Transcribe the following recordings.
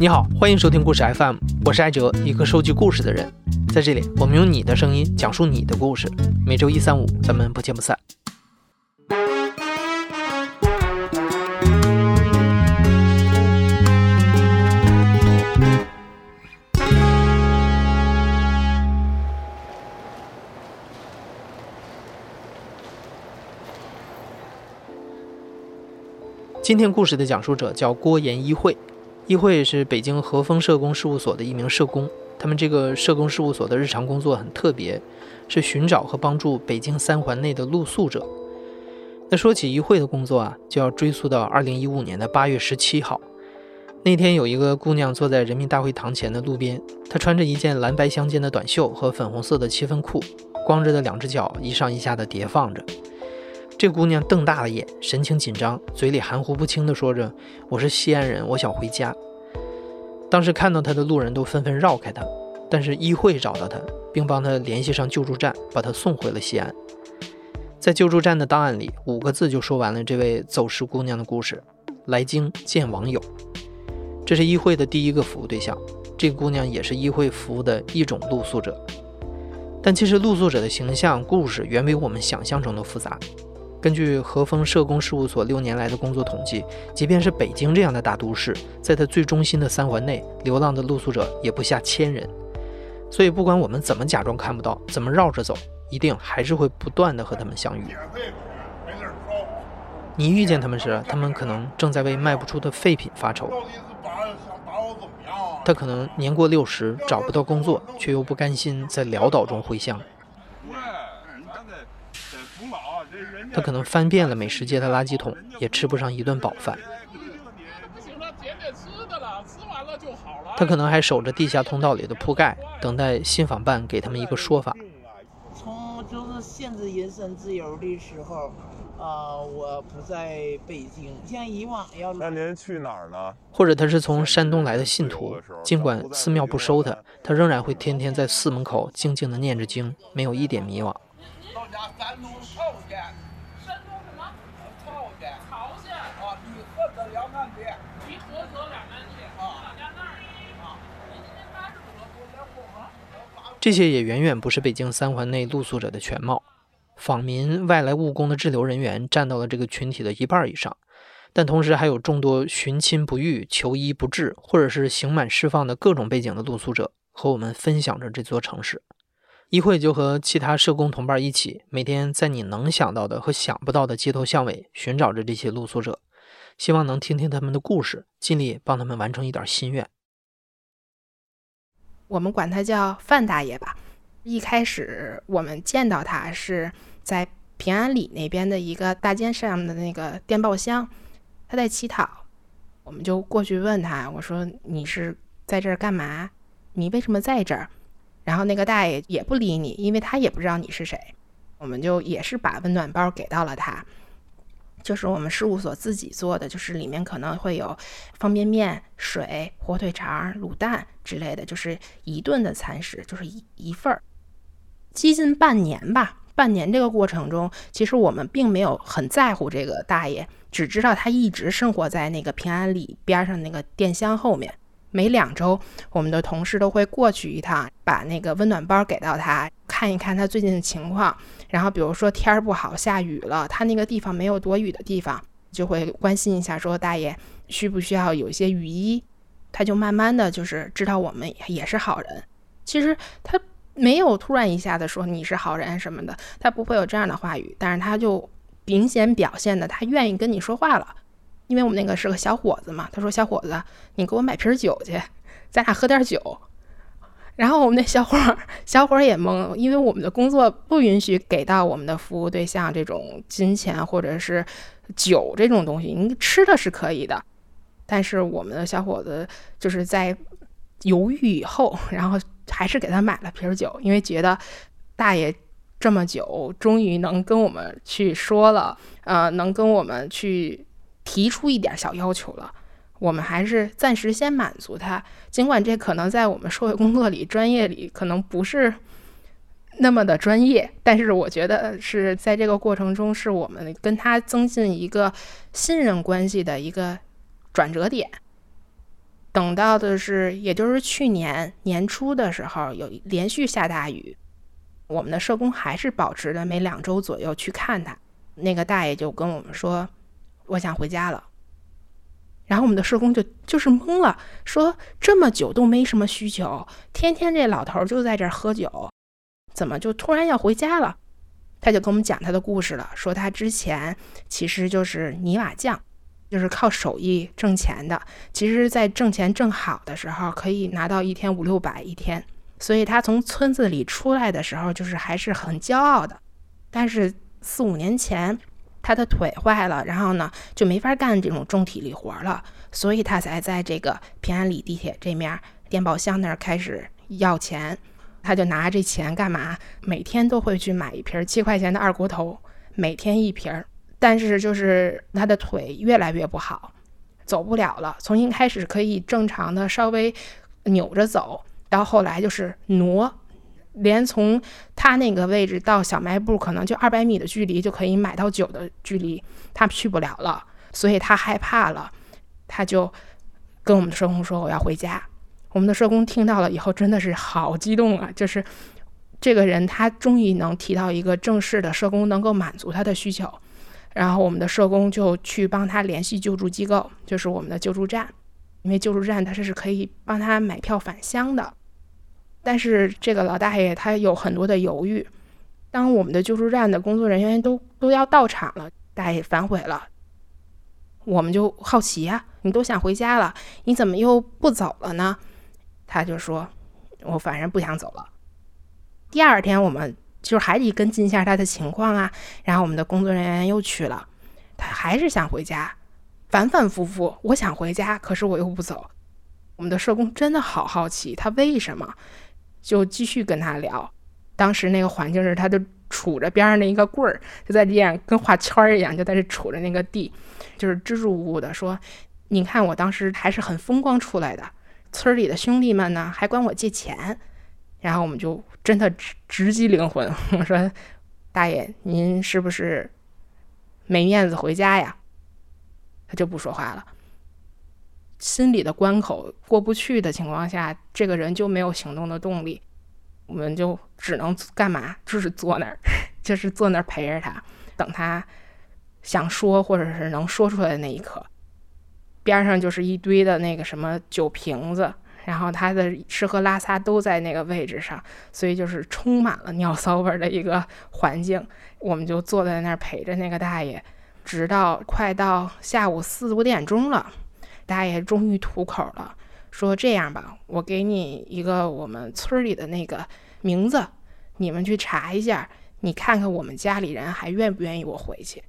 你好，欢迎收听故事 FM，我是艾哲，一个收集故事的人。在这里，我们用你的声音讲述你的故事。每周一、三、五，咱们不见不散。今天故事的讲述者叫郭延一慧。一慧是北京和风社工事务所的一名社工，他们这个社工事务所的日常工作很特别，是寻找和帮助北京三环内的露宿者。那说起一慧的工作啊，就要追溯到二零一五年的八月十七号，那天有一个姑娘坐在人民大会堂前的路边，她穿着一件蓝白相间的短袖和粉红色的七分裤，光着的两只脚一上一下的叠放着。这姑娘瞪大了眼，神情紧张，嘴里含糊不清地说着：“我是西安人，我想回家。”当时看到她的路人都纷纷绕开她，但是医会找到她，并帮她联系上救助站，把她送回了西安。在救助站的档案里，五个字就说完了这位走失姑娘的故事：“来京见网友。”这是医会的第一个服务对象，这姑娘也是医会服务的一种露宿者。但其实露宿者的形象故事远比我们想象中的复杂。根据和风社工事务所六年来的工作统计，即便是北京这样的大都市，在它最中心的三环内，流浪的露宿者也不下千人。所以，不管我们怎么假装看不到，怎么绕着走，一定还是会不断的和他们相遇。你遇见他们时，他们可能正在为卖不出的废品发愁。他可能年过六十，找不到工作，却又不甘心在潦倒中回乡。他可能翻遍了美食街的垃圾桶，也吃不上一顿饱饭。他可能还守着地下通道里的铺盖，等待信访办给他们一个说法。从就是限制人身自由的时候，啊，我不在北京，像以往要。那您去哪儿呢？或者他是从山东来的信徒，尽管寺庙不收他，他仍然会天天在寺门口静静的念着经，没有一点迷惘。这些也远远不是北京三环内露宿者的全貌，访民、外来务工的滞留人员占到了这个群体的一半以上，但同时还有众多寻亲不遇、求医不治，或者是刑满释放的各种背景的露宿者，和我们分享着这座城市。一会就和其他社工同伴一起，每天在你能想到的和想不到的街头巷尾寻找着这些露宿者，希望能听听他们的故事，尽力帮他们完成一点心愿。我们管他叫范大爷吧。一开始我们见到他是在平安里那边的一个大街上的那个电报箱，他在乞讨，我们就过去问他，我说你是在这儿干嘛？你为什么在这儿？然后那个大爷也不理你，因为他也不知道你是谁。我们就也是把温暖包给到了他。就是我们事务所自己做的，就是里面可能会有方便面、水、火腿肠、卤蛋之类的，就是一顿的餐食，就是一一份儿。接近半年吧，半年这个过程中，其实我们并没有很在乎这个大爷，只知道他一直生活在那个平安里边上那个电箱后面。每两周，我们的同事都会过去一趟，把那个温暖包给到他，看一看他最近的情况。然后，比如说天儿不好，下雨了，他那个地方没有躲雨的地方，就会关心一下，说大爷需不需要有一些雨衣。他就慢慢的就是知道我们也是好人。其实他没有突然一下子说你是好人什么的，他不会有这样的话语，但是他就明显表现的他愿意跟你说话了。因为我们那个是个小伙子嘛，他说：“小伙子，你给我买瓶酒去，咱俩喝点酒。”然后我们那小伙儿，小伙儿也懵了，因为我们的工作不允许给到我们的服务对象这种金钱或者是酒这种东西。你吃的是可以的，但是我们的小伙子就是在犹豫以后，然后还是给他买了瓶酒，因为觉得大爷这么久，终于能跟我们去说了，呃，能跟我们去。提出一点小要求了，我们还是暂时先满足他。尽管这可能在我们社会工作里、专业里可能不是那么的专业，但是我觉得是在这个过程中，是我们跟他增进一个信任关系的一个转折点。等到的是，也就是去年年初的时候，有连续下大雨，我们的社工还是保持着每两周左右去看他。那个大爷就跟我们说：“我想回家了。”然后我们的社工就就是懵了，说：“这么久都没什么需求，天天这老头就在这儿喝酒，怎么就突然要回家了？”他就跟我们讲他的故事了，说他之前其实就是泥瓦匠。就是靠手艺挣钱的，其实，在挣钱正好的时候，可以拿到一天五六百一天。所以他从村子里出来的时候，就是还是很骄傲的。但是四五年前，他的腿坏了，然后呢，就没法干这种重体力活了，所以他才在这个平安里地铁这面电报箱那儿开始要钱。他就拿这钱干嘛？每天都会去买一瓶七块钱的二锅头，每天一瓶儿。但是就是他的腿越来越不好，走不了了。从一开始可以正常的稍微扭着走，到后来就是挪，连从他那个位置到小卖部可能就二百米的距离就可以买到酒的距离，他去不了了，所以他害怕了，他就跟我们的社工说：“我要回家。”我们的社工听到了以后真的是好激动啊！就是这个人他终于能提到一个正式的社工能够满足他的需求。然后我们的社工就去帮他联系救助机构，就是我们的救助站，因为救助站他是是可以帮他买票返乡的。但是这个老大爷他有很多的犹豫。当我们的救助站的工作人员都都要到场了，大爷反悔了。我们就好奇呀，你都想回家了，你怎么又不走了呢？他就说：“我反正不想走了。”第二天我们。就还得跟进一下他的情况啊，然后我们的工作人员又去了，他还是想回家，反反复复，我想回家，可是我又不走。我们的社工真的好好奇他为什么，就继续跟他聊。当时那个环境是，他就杵着边上那一个棍儿，就在地上跟画圈儿一样，就在这杵着那个地，就是支支吾吾的说：“你看我当时还是很风光出来的，村里的兄弟们呢还管我借钱。”然后我们就真的直直击灵魂，我说：“大爷，您是不是没面子回家呀？”他就不说话了，心里的关口过不去的情况下，这个人就没有行动的动力。我们就只能干嘛？就是坐那儿，就是坐那儿陪着他，等他想说或者是能说出来的那一刻。边上就是一堆的那个什么酒瓶子。然后他的吃喝拉撒都在那个位置上，所以就是充满了尿骚味的一个环境。我们就坐在那儿陪着那个大爷，直到快到下午四五点钟了，大爷终于吐口了，说：“这样吧，我给你一个我们村里的那个名字，你们去查一下，你看看我们家里人还愿不愿意我回去。”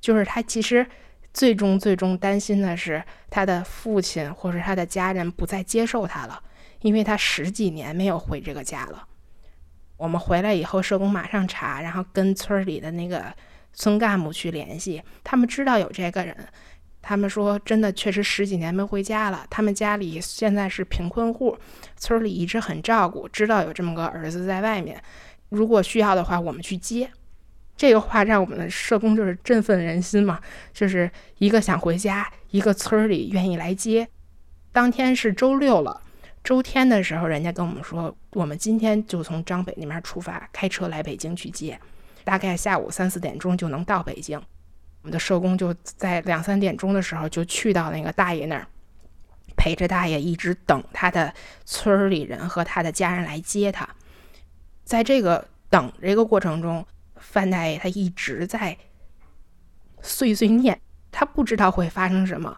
就是他其实。最终，最终担心的是他的父亲或者他的家人不再接受他了，因为他十几年没有回这个家了。我们回来以后，社工马上查，然后跟村里的那个村干部去联系，他们知道有这个人，他们说真的，确实十几年没回家了。他们家里现在是贫困户，村里一直很照顾，知道有这么个儿子在外面，如果需要的话，我们去接。这个话让我们的社工就是振奋人心嘛，就是一个想回家，一个村里愿意来接。当天是周六了，周天的时候，人家跟我们说，我们今天就从张北那边出发，开车来北京去接，大概下午三四点钟就能到北京。我们的社工就在两三点钟的时候就去到那个大爷那儿，陪着大爷一直等他的村里人和他的家人来接他。在这个等这个过程中，范大爷他一直在碎碎念，他不知道会发生什么，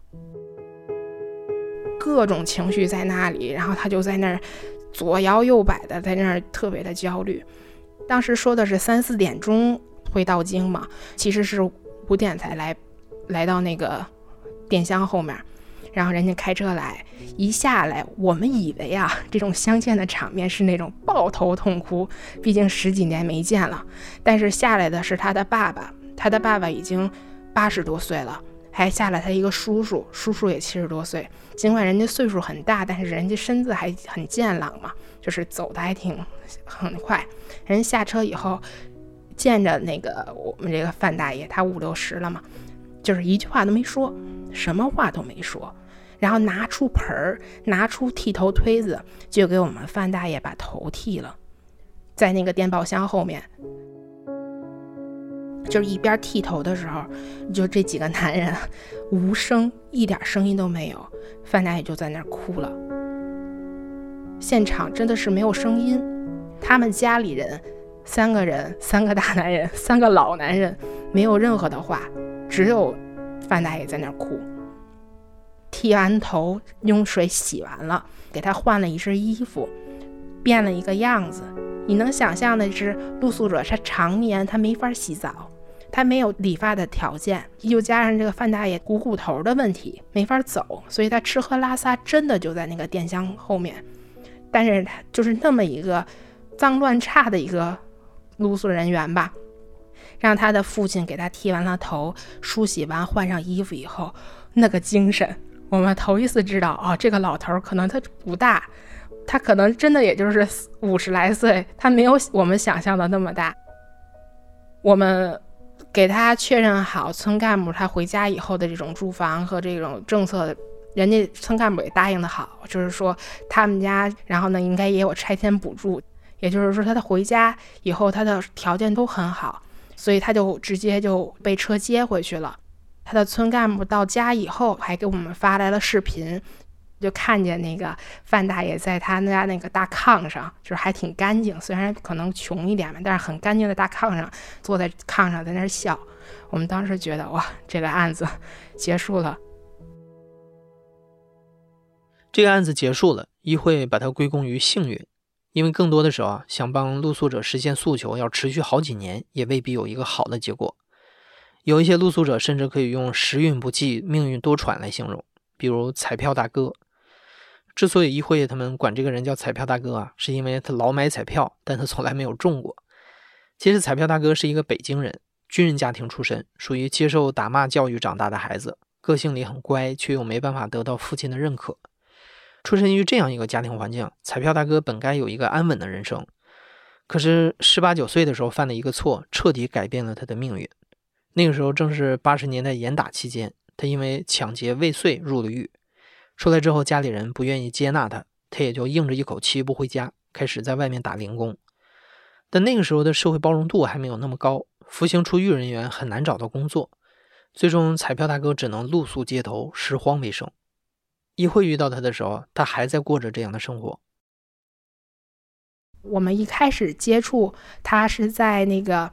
各种情绪在那里，然后他就在那儿左摇右摆的，在那儿特别的焦虑。当时说的是三四点钟会到京嘛，其实是五点才来，来到那个电箱后面。然后人家开车来，一下来，我们以为啊，这种相见的场面是那种抱头痛哭，毕竟十几年没见了。但是下来的是他的爸爸，他的爸爸已经八十多岁了，还下来他一个叔叔，叔叔也七十多岁。尽管人家岁数很大，但是人家身子还很健朗嘛，就是走的还挺很快。人下车以后，见着那个我们这个范大爷，他五六十了嘛，就是一句话都没说，什么话都没说。然后拿出盆儿，拿出剃头推子，就给我们范大爷把头剃了，在那个电报箱后面。就是一边剃头的时候，就这几个男人无声，一点声音都没有，范大爷就在那儿哭了。现场真的是没有声音，他们家里人三个人，三个大男人，三个老男人，没有任何的话，只有范大爷在那儿哭。剃完头，用水洗完了，给他换了一身衣服，变了一个样子。你能想象的是，露宿者他常年他没法洗澡，他没有理发的条件，又加上这个范大爷股骨头的问题，没法走，所以他吃喝拉撒真的就在那个电箱后面。但是他就是那么一个脏乱差的一个露宿人员吧，让他的父亲给他剃完了头，梳洗完，换上衣服以后，那个精神。我们头一次知道哦，这个老头可能他不大，他可能真的也就是五十来岁，他没有我们想象的那么大。我们给他确认好村干部他回家以后的这种住房和这种政策，人家村干部也答应的好，就是说他们家，然后呢应该也有拆迁补助，也就是说他的回家以后他的条件都很好，所以他就直接就被车接回去了。他的村干部到家以后，还给我们发来了视频，就看见那个范大爷在他家那个大炕上，就是还挺干净，虽然可能穷一点吧，但是很干净的大炕上，坐在炕上在那儿笑。我们当时觉得哇，这个案子 结束了。这个案子结束了，议会把它归功于幸运，因为更多的时候啊，想帮露宿者实现诉求，要持续好几年，也未必有一个好的结果。有一些露宿者甚至可以用时运不济、命运多舛来形容，比如彩票大哥。之所以议会他们管这个人叫彩票大哥啊，是因为他老买彩票，但他从来没有中过。其实彩票大哥是一个北京人，军人家庭出身，属于接受打骂教育长大的孩子，个性里很乖，却又没办法得到父亲的认可。出身于这样一个家庭环境，彩票大哥本该有一个安稳的人生，可是十八九岁的时候犯了一个错，彻底改变了他的命运。那个时候正是八十年代严打期间，他因为抢劫未遂入了狱。出来之后，家里人不愿意接纳他，他也就硬着一口气不回家，开始在外面打零工。但那个时候的社会包容度还没有那么高，服刑出狱人员很难找到工作，最终彩票大哥只能露宿街头，拾荒为生。一会遇到他的时候，他还在过着这样的生活。我们一开始接触他是在那个。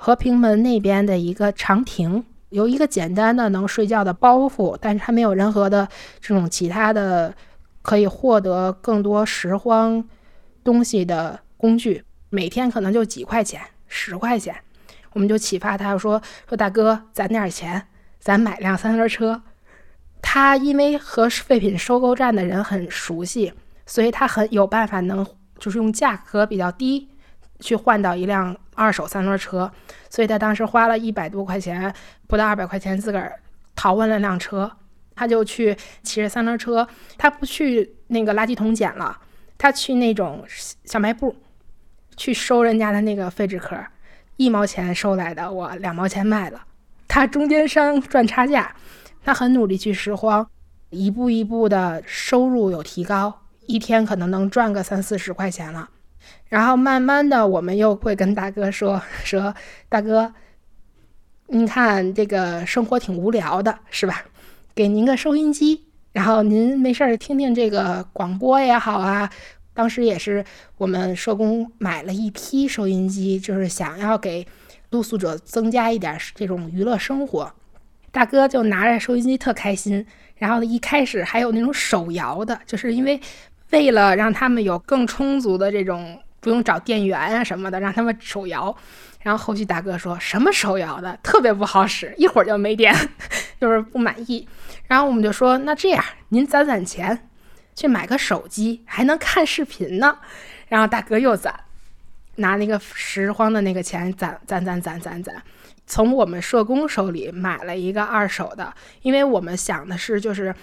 和平门那边的一个长亭，有一个简单的能睡觉的包袱，但是他没有任何的这种其他的可以获得更多拾荒东西的工具。每天可能就几块钱，十块钱，我们就启发他说：“说大哥，攒点钱，咱买辆三轮车。”他因为和废品收购站的人很熟悉，所以他很有办法能就是用价格比较低去换到一辆。二手三轮车，所以他当时花了一百多块钱，不到二百块钱，自个儿淘换了辆车。他就去骑着三轮车，他不去那个垃圾桶捡了，他去那种小卖部去收人家的那个废纸壳，一毛钱收来的，我两毛钱卖了，他中间商赚差价。他很努力去拾荒，一步一步的收入有提高，一天可能能赚个三四十块钱了。然后慢慢的，我们又会跟大哥说说，大哥，您看这个生活挺无聊的，是吧？给您个收音机，然后您没事儿听听这个广播也好啊。当时也是我们社工买了一批收音机，就是想要给露宿者增加一点这种娱乐生活。大哥就拿着收音机特开心，然后一开始还有那种手摇的，就是因为。为了让他们有更充足的这种不用找电源啊什么的，让他们手摇。然后后续大哥说什么手摇的特别不好使，一会儿就没电，就是不满意。然后我们就说那这样，您攒攒钱去买个手机，还能看视频呢。然后大哥又攒，拿那个拾荒的那个钱攒攒攒攒攒攒，从我们社工手里买了一个二手的，因为我们想的是就是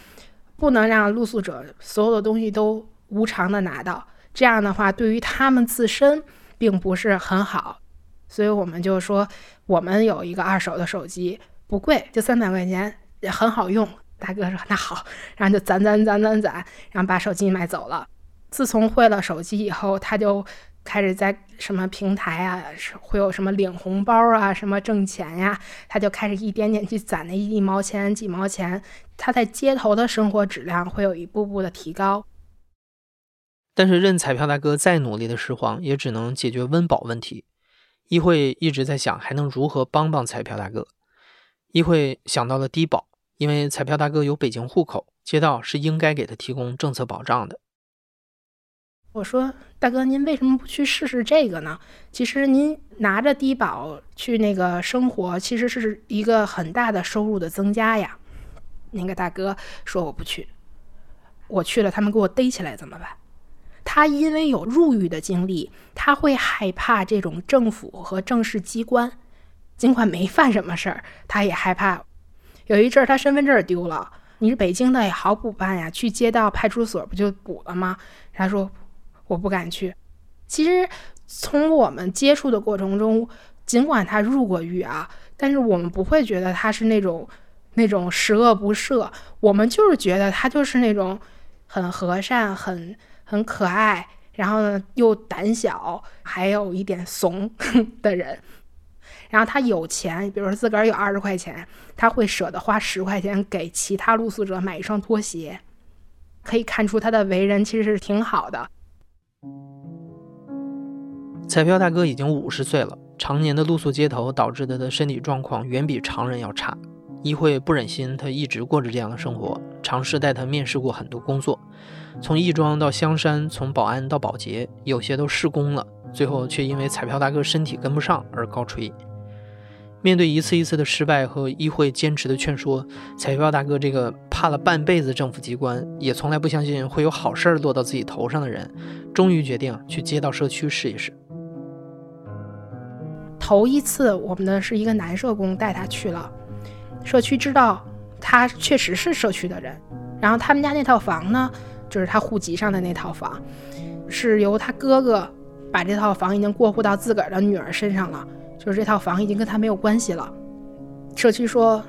不能让露宿者所有的东西都。无偿的拿到，这样的话对于他们自身并不是很好，所以我们就说，我们有一个二手的手机，不贵，就三百块钱，也很好用。大哥说那好，然后就攒攒攒攒攒，然后把手机买走了。自从会了手机以后，他就开始在什么平台啊，会有什么领红包啊，什么挣钱呀，他就开始一点点去攒那一毛钱、几毛钱。他在街头的生活质量会有一步步的提高。但是任彩票大哥再努力的拾荒，也只能解决温饱问题。议会一直在想还能如何帮帮彩票大哥。议会想到了低保，因为彩票大哥有北京户口，街道是应该给他提供政策保障的。我说：“大哥，您为什么不去试试这个呢？其实您拿着低保去那个生活，其实是一个很大的收入的增加呀。”那个大哥说：“我不去，我去了，他们给我逮起来怎么办？”他因为有入狱的经历，他会害怕这种政府和正式机关，尽管没犯什么事儿，他也害怕。有一阵儿他身份证丢了，你是北京的也好补办呀，去街道派出所不就补了吗？他说。我不敢去。其实从我们接触的过程中，尽管他入过狱啊，但是我们不会觉得他是那种那种十恶不赦。我们就是觉得他就是那种很和善、很很可爱，然后呢又胆小，还有一点怂 的人。然后他有钱，比如说自个儿有二十块钱，他会舍得花十块钱给其他露宿者买一双拖鞋。可以看出他的为人其实是挺好的。彩票大哥已经五十岁了，常年的露宿街头导致他的身体状况远比常人要差。议会不忍心他一直过着这样的生活，尝试带他面试过很多工作，从亦庄到香山，从保安到保洁，有些都试工了，最后却因为彩票大哥身体跟不上而告吹。面对一次一次的失败和议会坚持的劝说，彩票大哥这个怕了半辈子政府机关，也从来不相信会有好事儿落到自己头上的人，终于决定去街道社区试一试。头一次，我们的是一个男社工带他去了社区，知道他确实是社区的人。然后他们家那套房呢，就是他户籍上的那套房，是由他哥哥把这套房已经过户到自个儿的女儿身上了。就是这套房已经跟他没有关系了。社区说，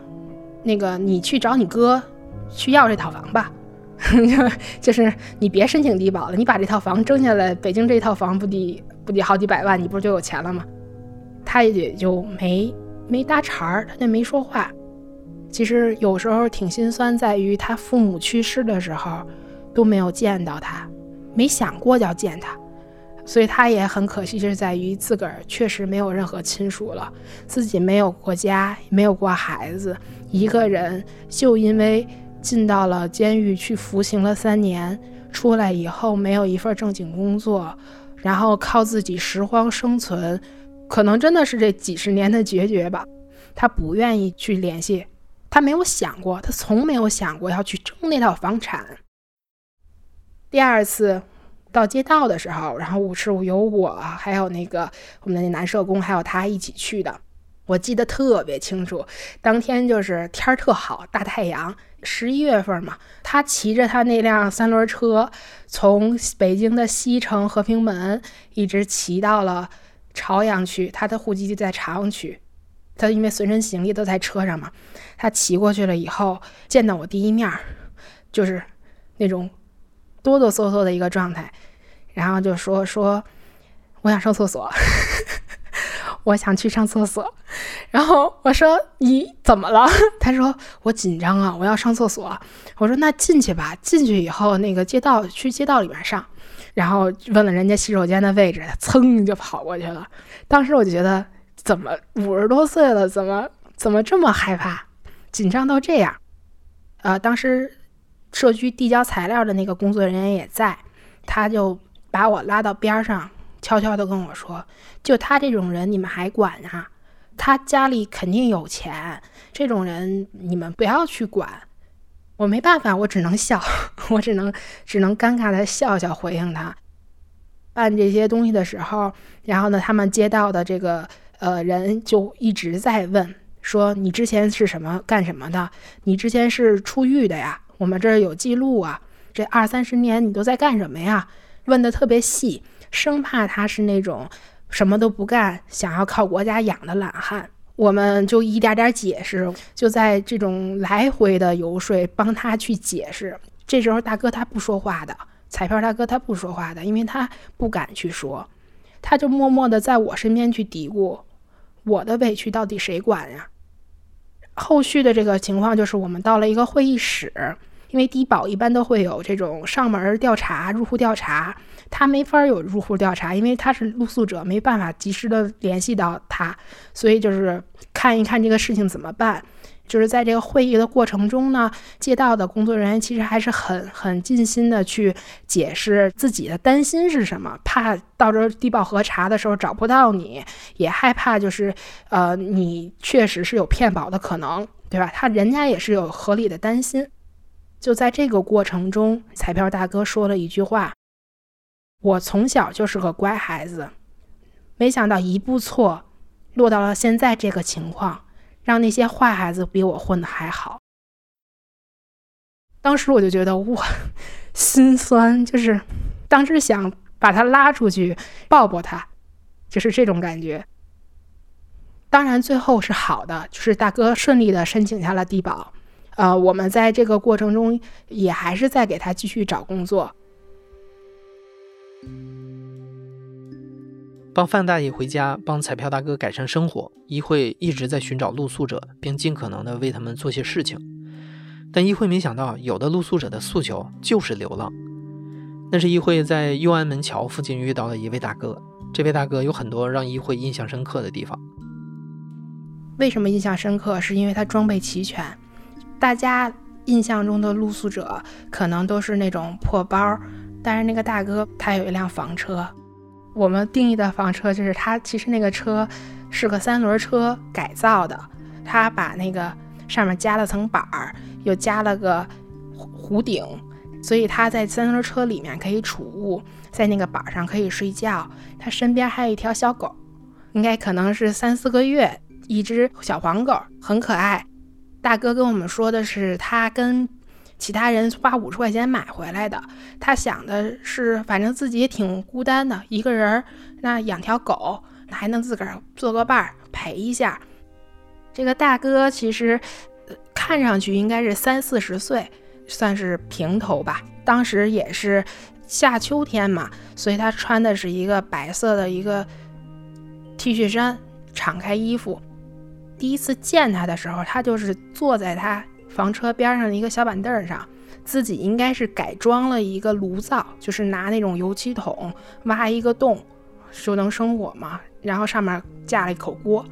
那个你去找你哥去要这套房吧，就是你别申请低保了，你把这套房争下来，北京这套房不得不得好几百万，你不是就有钱了吗？他也就没没搭茬儿，他就没说话。其实有时候挺心酸，在于他父母去世的时候都没有见到他，没想过要见他。所以他也很可惜，就是在于自个儿确实没有任何亲属了，自己没有过家，没有过孩子，一个人就因为进到了监狱去服刑了三年，出来以后没有一份正经工作，然后靠自己拾荒生存，可能真的是这几十年的决绝吧。他不愿意去联系，他没有想过，他从没有想过要去争那套房产。第二次。到街道的时候，然后是有我，还有那个我们的那男社工，还有他一起去的。我记得特别清楚，当天就是天儿特好，大太阳，十一月份嘛。他骑着他那辆三轮车，从北京的西城和平门一直骑到了朝阳区，他的户籍地在朝阳区。他因为随身行李都在车上嘛，他骑过去了以后，见到我第一面，就是那种哆哆嗦嗦的一个状态。然后就说说，我想上厕所，我想去上厕所。然后我说你怎么了？他说我紧张啊，我要上厕所。我说那进去吧，进去以后那个街道去街道里面上。然后问了人家洗手间的位置，噌就跑过去了。当时我就觉得，怎么五十多岁了，怎么怎么这么害怕，紧张到这样？呃，当时社区递交材料的那个工作人员也在，他就。把我拉到边上，悄悄地跟我说：“就他这种人，你们还管啊？他家里肯定有钱，这种人你们不要去管。”我没办法，我只能笑，我只能只能尴尬的笑笑回应他。办这些东西的时候，然后呢，他们街道的这个呃人就一直在问说：“你之前是什么干什么的？你之前是出狱的呀？我们这儿有记录啊，这二三十年你都在干什么呀？”问的特别细，生怕他是那种什么都不干，想要靠国家养的懒汉。我们就一点点解释，就在这种来回的游说，帮他去解释。这时候大哥他不说话的，彩票大哥他不说话的，因为他不敢去说，他就默默的在我身边去嘀咕：“我的委屈到底谁管呀？”后续的这个情况就是，我们到了一个会议室，因为低保一般都会有这种上门调查、入户调查。他没法有入户调查，因为他是露宿者，没办法及时的联系到他，所以就是看一看这个事情怎么办。就是在这个会议的过程中呢，街道的工作人员其实还是很很尽心的去解释自己的担心是什么，怕到时候低保核查的时候找不到你，也害怕就是呃你确实是有骗保的可能，对吧？他人家也是有合理的担心。就在这个过程中，彩票大哥说了一句话。我从小就是个乖孩子，没想到一步错，落到了现在这个情况，让那些坏孩子比我混的还好。当时我就觉得哇，心酸，就是当时想把他拉出去抱抱他，就是这种感觉。当然最后是好的，就是大哥顺利的申请下了低保。呃，我们在这个过程中也还是在给他继续找工作。帮范大爷回家，帮彩票大哥改善生活，一会一直在寻找露宿者，并尽可能的为他们做些事情。但一会没想到，有的露宿者的诉求就是流浪。那是一会在右安门桥附近遇到了一位大哥，这位大哥有很多让一会印象深刻的地方。为什么印象深刻？是因为他装备齐全。大家印象中的露宿者可能都是那种破包，但是那个大哥他有一辆房车。我们定义的房车就是它，其实那个车是个三轮车改造的，他把那个上面加了层板儿，又加了个弧顶，所以他在三轮车里面可以储物，在那个板上可以睡觉。他身边还有一条小狗，应该可能是三四个月，一只小黄狗，很可爱。大哥跟我们说的是，他跟。其他人花五十块钱买回来的，他想的是，反正自己也挺孤单的，一个人儿，那养条狗还能自个儿做个伴儿陪一下。这个大哥其实看上去应该是三四十岁，算是平头吧。当时也是夏秋天嘛，所以他穿的是一个白色的一个 T 恤衫，敞开衣服。第一次见他的时候，他就是坐在他。房车边上的一个小板凳上，自己应该是改装了一个炉灶，就是拿那种油漆桶挖一个洞，就能生火嘛。然后上面架了一口锅，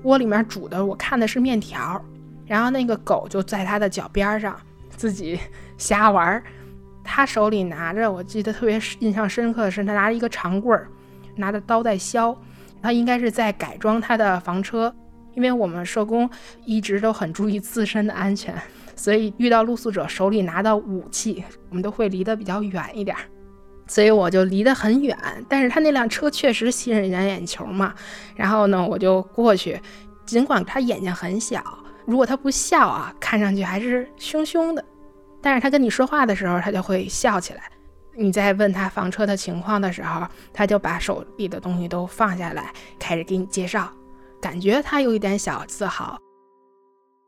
锅里面煮的我看的是面条。然后那个狗就在他的脚边上自己瞎玩儿，他手里拿着，我记得特别印象深刻的是，他拿着一个长棍儿，拿着刀在削。他应该是在改装他的房车。因为我们社工一直都很注意自身的安全，所以遇到露宿者手里拿的武器，我们都会离得比较远一点。所以我就离得很远，但是他那辆车确实吸引人眼球嘛。然后呢，我就过去，尽管他眼睛很小，如果他不笑啊，看上去还是凶凶的。但是他跟你说话的时候，他就会笑起来。你在问他房车的情况的时候，他就把手里的东西都放下来，开始给你介绍。感觉他有一点小自豪。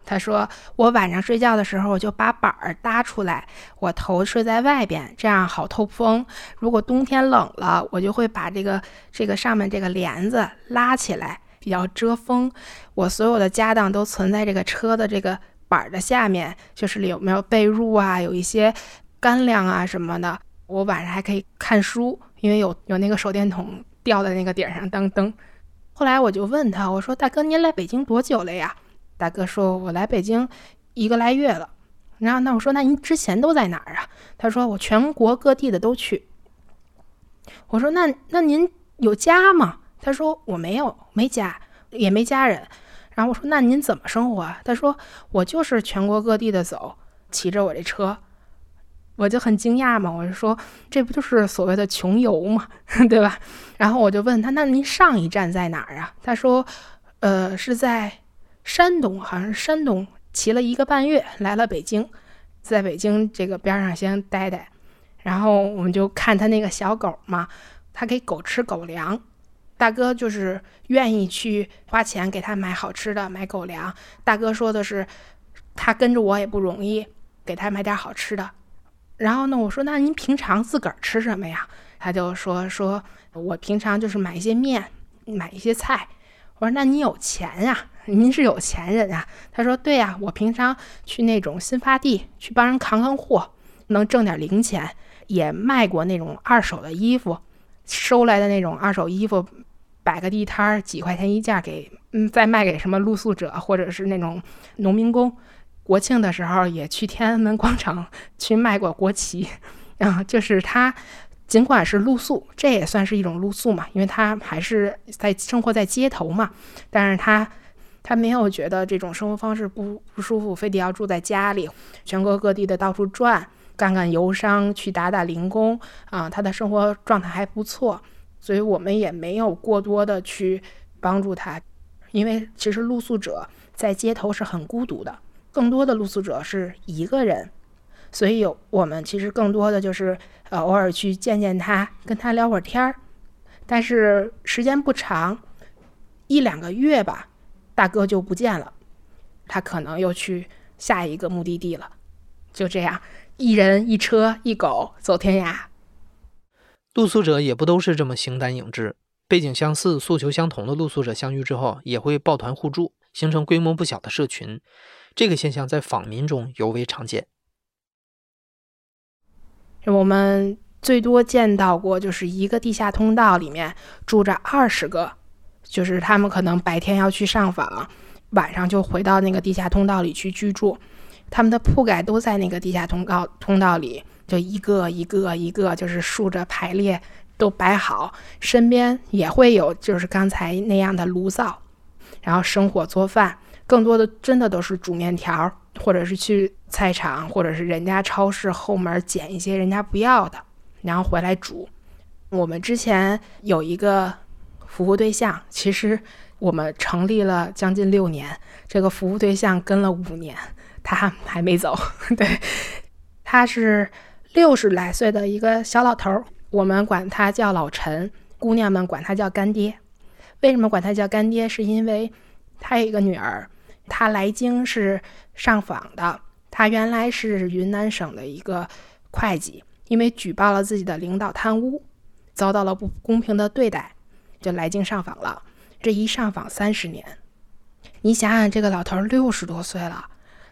他说：“我晚上睡觉的时候，我就把板儿搭出来，我头睡在外边，这样好透风。如果冬天冷了，我就会把这个这个上面这个帘子拉起来，比较遮风。我所有的家当都存在这个车的这个板儿的下面，就是有没有被褥啊，有一些干粮啊什么的。我晚上还可以看书，因为有有那个手电筒吊在那个顶上当灯。”后来我就问他，我说：“大哥，您来北京多久了呀？”大哥说：“我来北京一个来月了。”然后那我说：“那您之前都在哪儿啊？”他说：“我全国各地的都去。”我说：“那那您有家吗？”他说：“我没有，没家，也没家人。”然后我说：“那您怎么生活啊？”他说：“我就是全国各地的走，骑着我这车。”我就很惊讶嘛，我就说这不就是所谓的穷游嘛，对吧？然后我就问他，那您上一站在哪儿啊？他说，呃，是在山东，好像山东，骑了一个半月来了北京，在北京这个边上先待待。然后我们就看他那个小狗嘛，他给狗吃狗粮，大哥就是愿意去花钱给他买好吃的，买狗粮。大哥说的是，他跟着我也不容易，给他买点好吃的。然后呢，我说那您平常自个儿吃什么呀？他就说说我平常就是买一些面，买一些菜。我说那你有钱呀？您是有钱人呀？他说对呀，我平常去那种新发地去帮人扛扛货，能挣点零钱。也卖过那种二手的衣服，收来的那种二手衣服，摆个地摊儿，几块钱一件，给嗯再卖给什么露宿者或者是那种农民工。国庆的时候也去天安门广场去卖过国旗，啊，就是他尽管是露宿，这也算是一种露宿嘛，因为他还是在生活在街头嘛，但是他他没有觉得这种生活方式不不舒服，非得要住在家里，全国各地的到处转。干干游商，去打打零工啊，他的生活状态还不错，所以我们也没有过多的去帮助他，因为其实露宿者在街头是很孤独的，更多的露宿者是一个人，所以有我们其实更多的就是呃偶尔去见见他，跟他聊会儿天儿，但是时间不长，一两个月吧，大哥就不见了，他可能又去下一个目的地了，就这样。一人一车一狗走天涯，露宿者也不都是这么形单影只，背景相似、诉求相同的露宿者相遇之后，也会抱团互助，形成规模不小的社群。这个现象在访民中尤为常见。我们最多见到过，就是一个地下通道里面住着二十个，就是他们可能白天要去上访，晚上就回到那个地下通道里去居住。他们的铺盖都在那个地下通道通道里，就一个一个一个，就是竖着排列，都摆好。身边也会有，就是刚才那样的炉灶，然后生火做饭。更多的真的都是煮面条，或者是去菜场，或者是人家超市后门捡一些人家不要的，然后回来煮。我们之前有一个服务对象，其实我们成立了将近六年，这个服务对象跟了五年。他还没走，对，他是六十来岁的一个小老头儿，我们管他叫老陈，姑娘们管他叫干爹。为什么管他叫干爹？是因为他有一个女儿，他来京是上访的，他原来是云南省的一个会计，因为举报了自己的领导贪污，遭到了不公平的对待，就来京上访了。这一上访三十年，你想想，这个老头儿六十多岁了。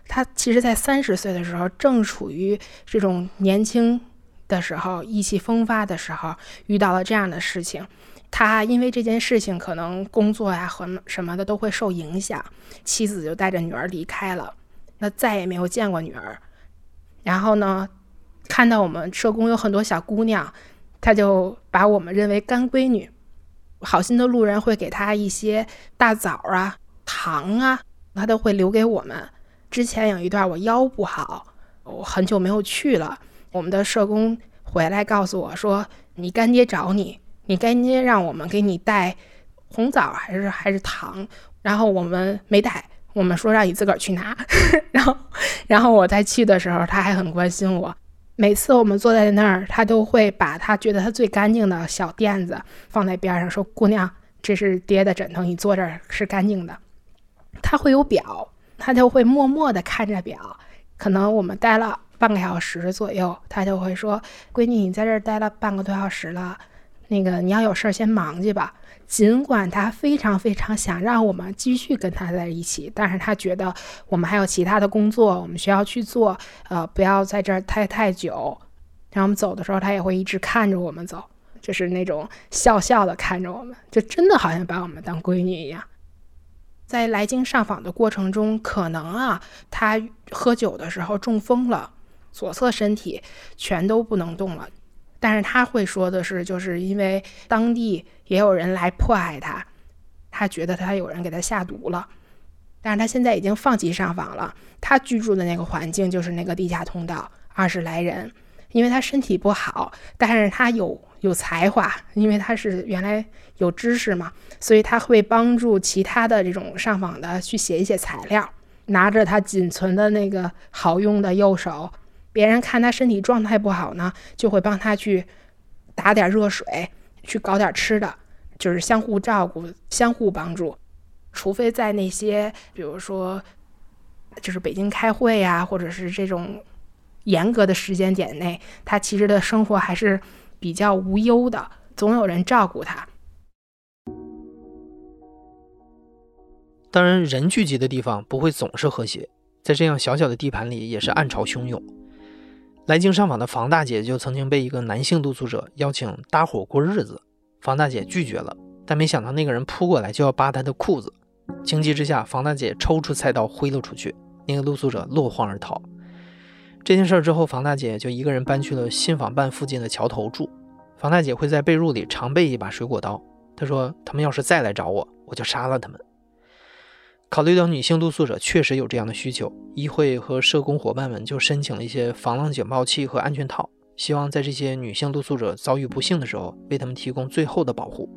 他其实，在三十岁的时候，正处于这种年轻的时候、意气风发的时候，遇到了这样的事情。他因为这件事情，可能工作呀和什么的都会受影响，妻子就带着女儿离开了，那再也没有见过女儿。然后呢，看到我们社工有很多小姑娘，他就把我们认为干闺女。好心的路人会给他一些大枣啊、糖啊，他都会留给我们。之前有一段我腰不好，我很久没有去了。我们的社工回来告诉我说：“你干爹找你，你干爹让我们给你带红枣还是还是糖。”然后我们没带，我们说让你自个儿去拿。然后，然后我再去的时候，他还很关心我。每次我们坐在那儿，他都会把他觉得他最干净的小垫子放在边上，说：“姑娘，这是爹的枕头，你坐这儿是干净的。”他会有表。他就会默默地看着表，可能我们待了半个小时左右，他就会说：“闺女，你在这儿待了半个多小时了，那个你要有事儿先忙去吧。”尽管他非常非常想让我们继续跟他在一起，但是他觉得我们还有其他的工作，我们需要去做，呃，不要在这儿待太久。然后我们走的时候，他也会一直看着我们走，就是那种笑笑的看着我们，就真的好像把我们当闺女一样。在来京上访的过程中，可能啊，他喝酒的时候中风了，左侧身体全都不能动了。但是他会说的是，就是因为当地也有人来迫害他，他觉得他有人给他下毒了。但是他现在已经放弃上访了。他居住的那个环境就是那个地下通道，二十来人。因为他身体不好，但是他有有才华，因为他是原来有知识嘛，所以他会帮助其他的这种上访的去写一些材料，拿着他仅存的那个好用的右手，别人看他身体状态不好呢，就会帮他去打点热水，去搞点吃的，就是相互照顾、相互帮助。除非在那些，比如说，就是北京开会呀，或者是这种严格的时间点内，他其实的生活还是比较无忧的，总有人照顾他。当然，人聚集的地方不会总是和谐，在这样小小的地盘里，也是暗潮汹涌。来京上访的房大姐就曾经被一个男性露宿者邀请搭伙过日子，房大姐拒绝了，但没想到那个人扑过来就要扒她的裤子。情急之下，房大姐抽出菜刀挥了出去，那个露宿者落荒而逃。这件事之后，房大姐就一个人搬去了信访办附近的桥头住。房大姐会在被褥里常备一把水果刀，她说：“他们要是再来找我，我就杀了他们。”考虑到女性露宿者确实有这样的需求，议会和社工伙伴们就申请了一些防浪警报器和安全套，希望在这些女性露宿者遭遇不幸的时候，为他们提供最后的保护。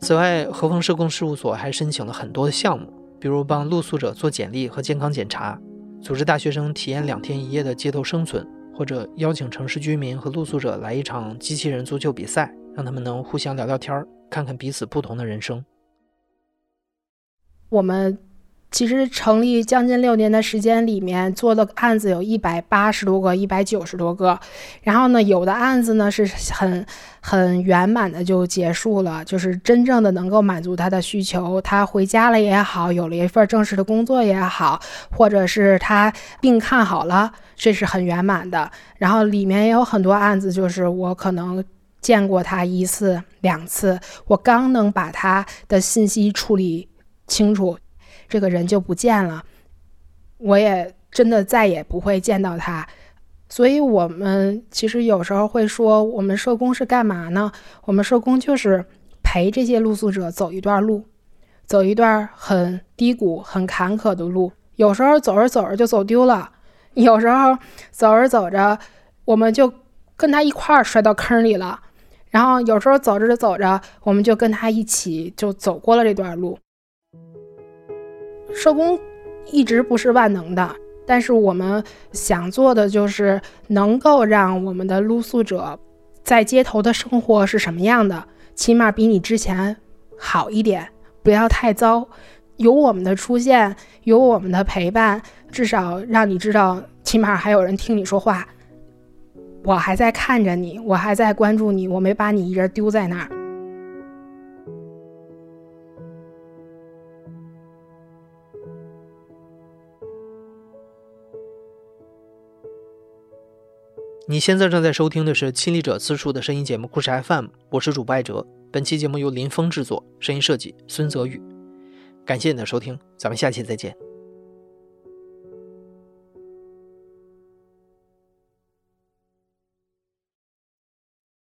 此外，和风社工事务所还申请了很多的项目，比如帮露宿者做简历和健康检查，组织大学生体验两天一夜的街头生存，或者邀请城市居民和露宿者来一场机器人足球比赛，让他们能互相聊聊天儿，看看彼此不同的人生。我们。其实成立将近六年的时间里面，做的案子有一百八十多个、一百九十多个。然后呢，有的案子呢是很很圆满的就结束了，就是真正的能够满足他的需求。他回家了也好，有了一份正式的工作也好，或者是他病看好了，这是很圆满的。然后里面也有很多案子，就是我可能见过他一次两次，我刚能把他的信息处理清楚。这个人就不见了，我也真的再也不会见到他。所以，我们其实有时候会说，我们社工是干嘛呢？我们社工就是陪这些露宿者走一段路，走一段很低谷、很坎坷的路。有时候走着走着就走丢了，有时候走着走着，我们就跟他一块儿摔到坑里了。然后有时候走着走着，我们就跟他一起就走过了这段路。社工一直不是万能的，但是我们想做的就是能够让我们的露宿者在街头的生活是什么样的，起码比你之前好一点，不要太糟。有我们的出现，有我们的陪伴，至少让你知道，起码还有人听你说话，我还在看着你，我还在关注你，我没把你一人丢在那儿。你现在正在收听的是亲历者自述的声音节目《故事 FM》，我是主播艾哲。本期节目由林峰制作，声音设计孙泽宇。感谢你的收听，咱们下期再见。